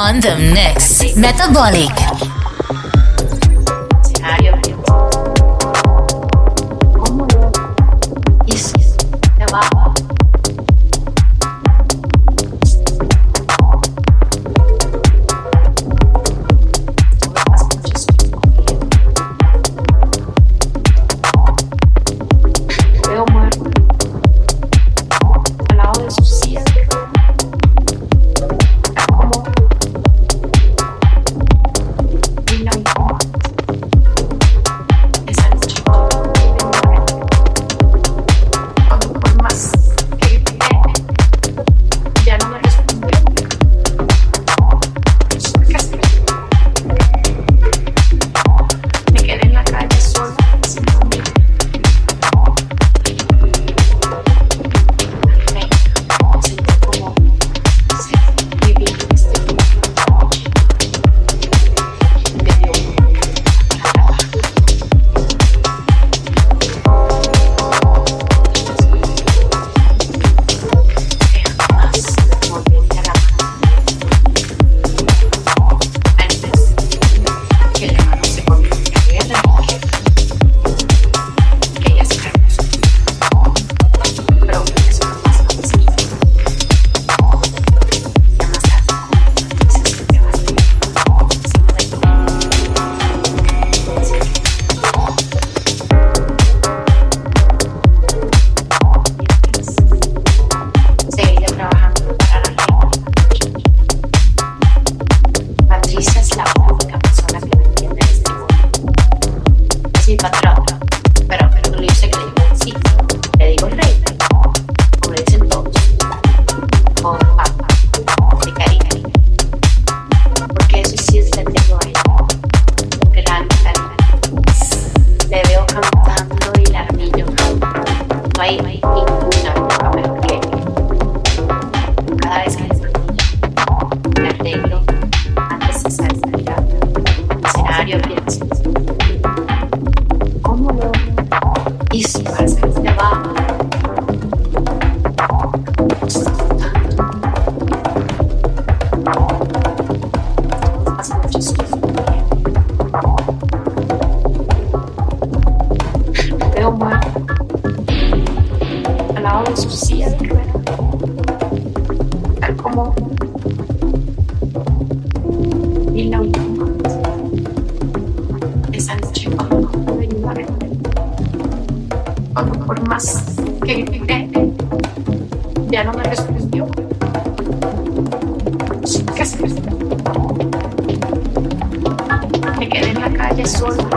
on the mix. Metabolic. ya no me respondió. Me quedé en la calle solo.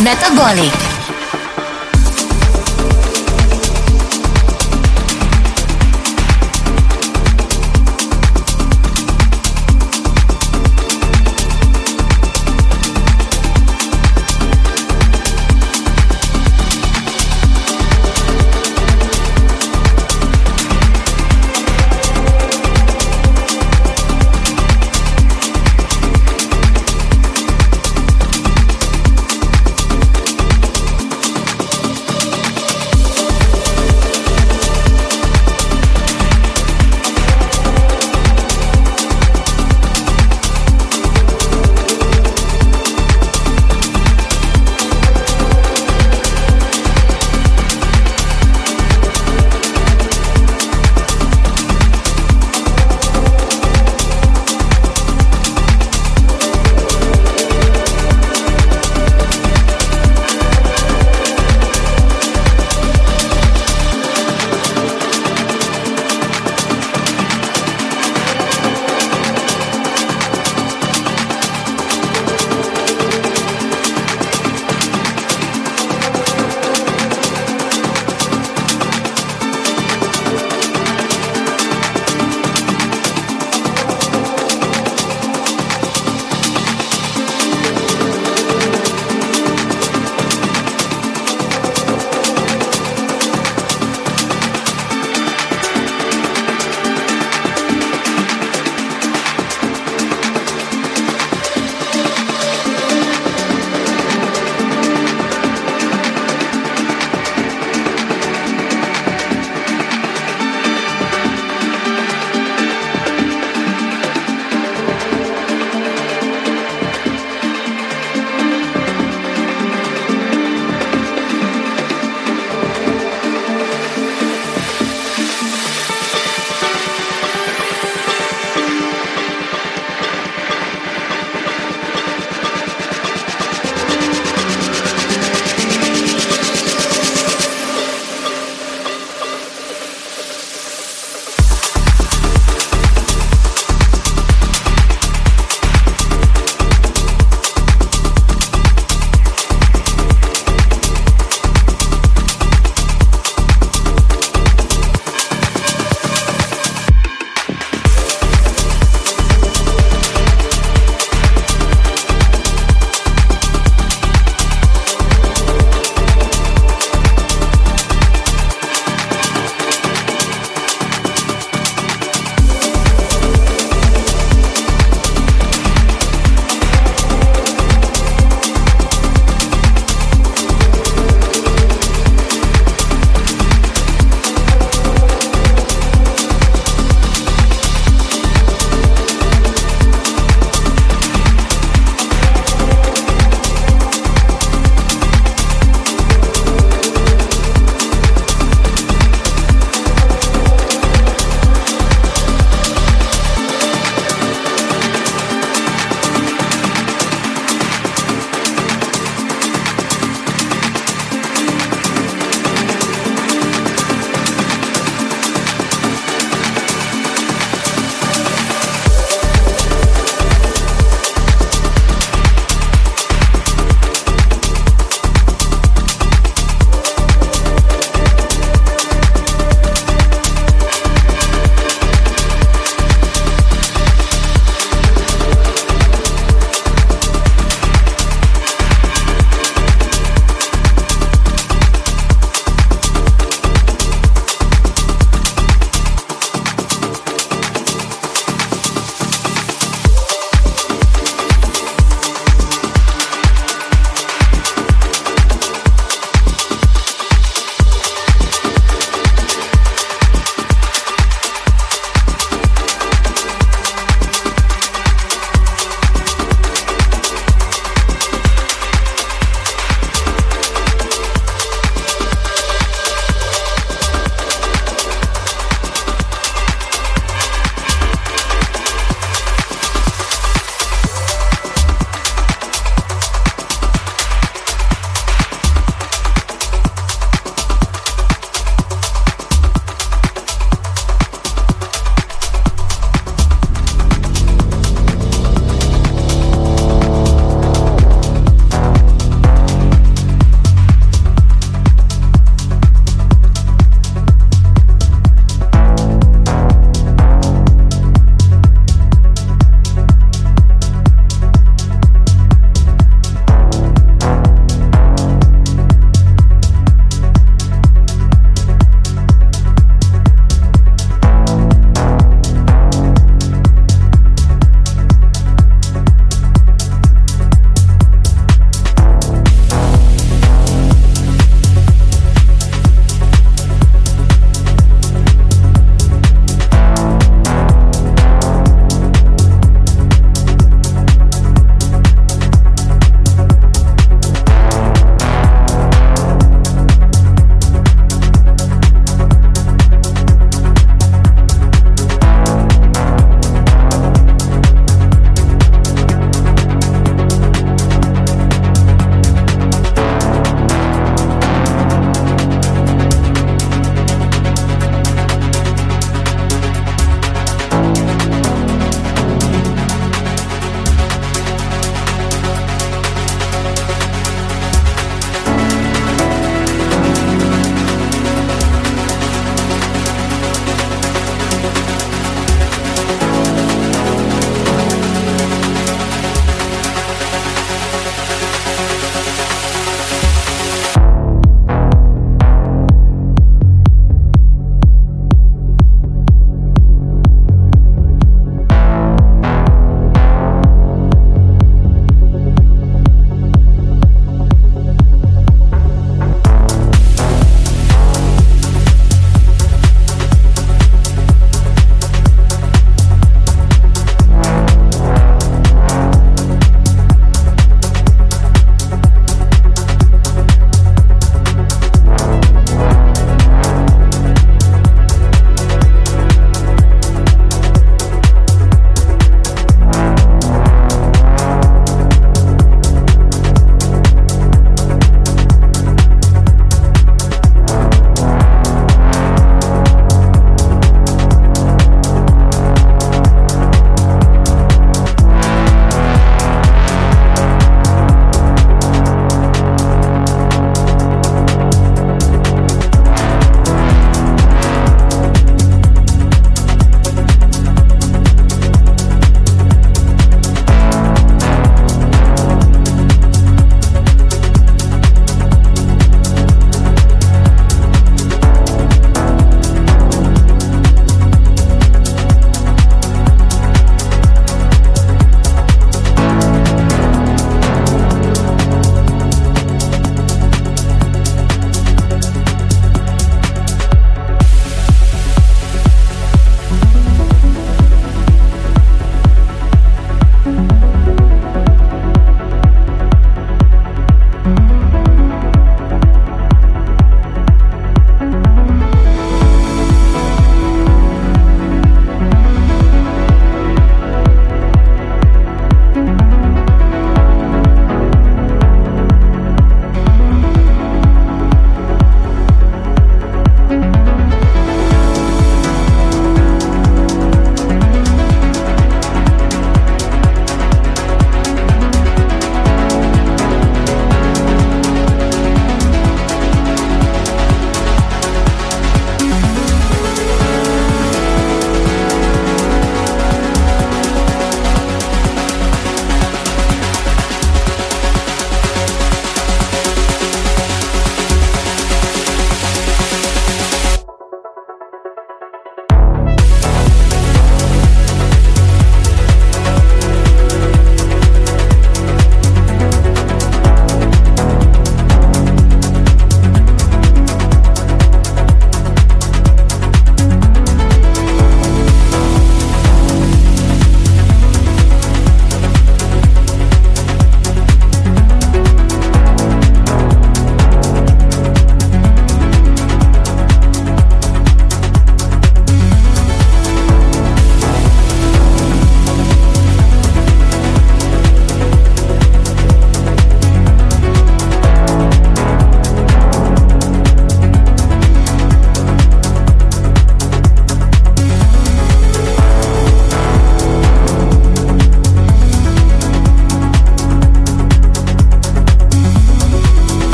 Metabolic.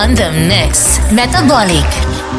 On the mix. Metabolic.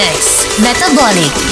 Mix. Metabolic.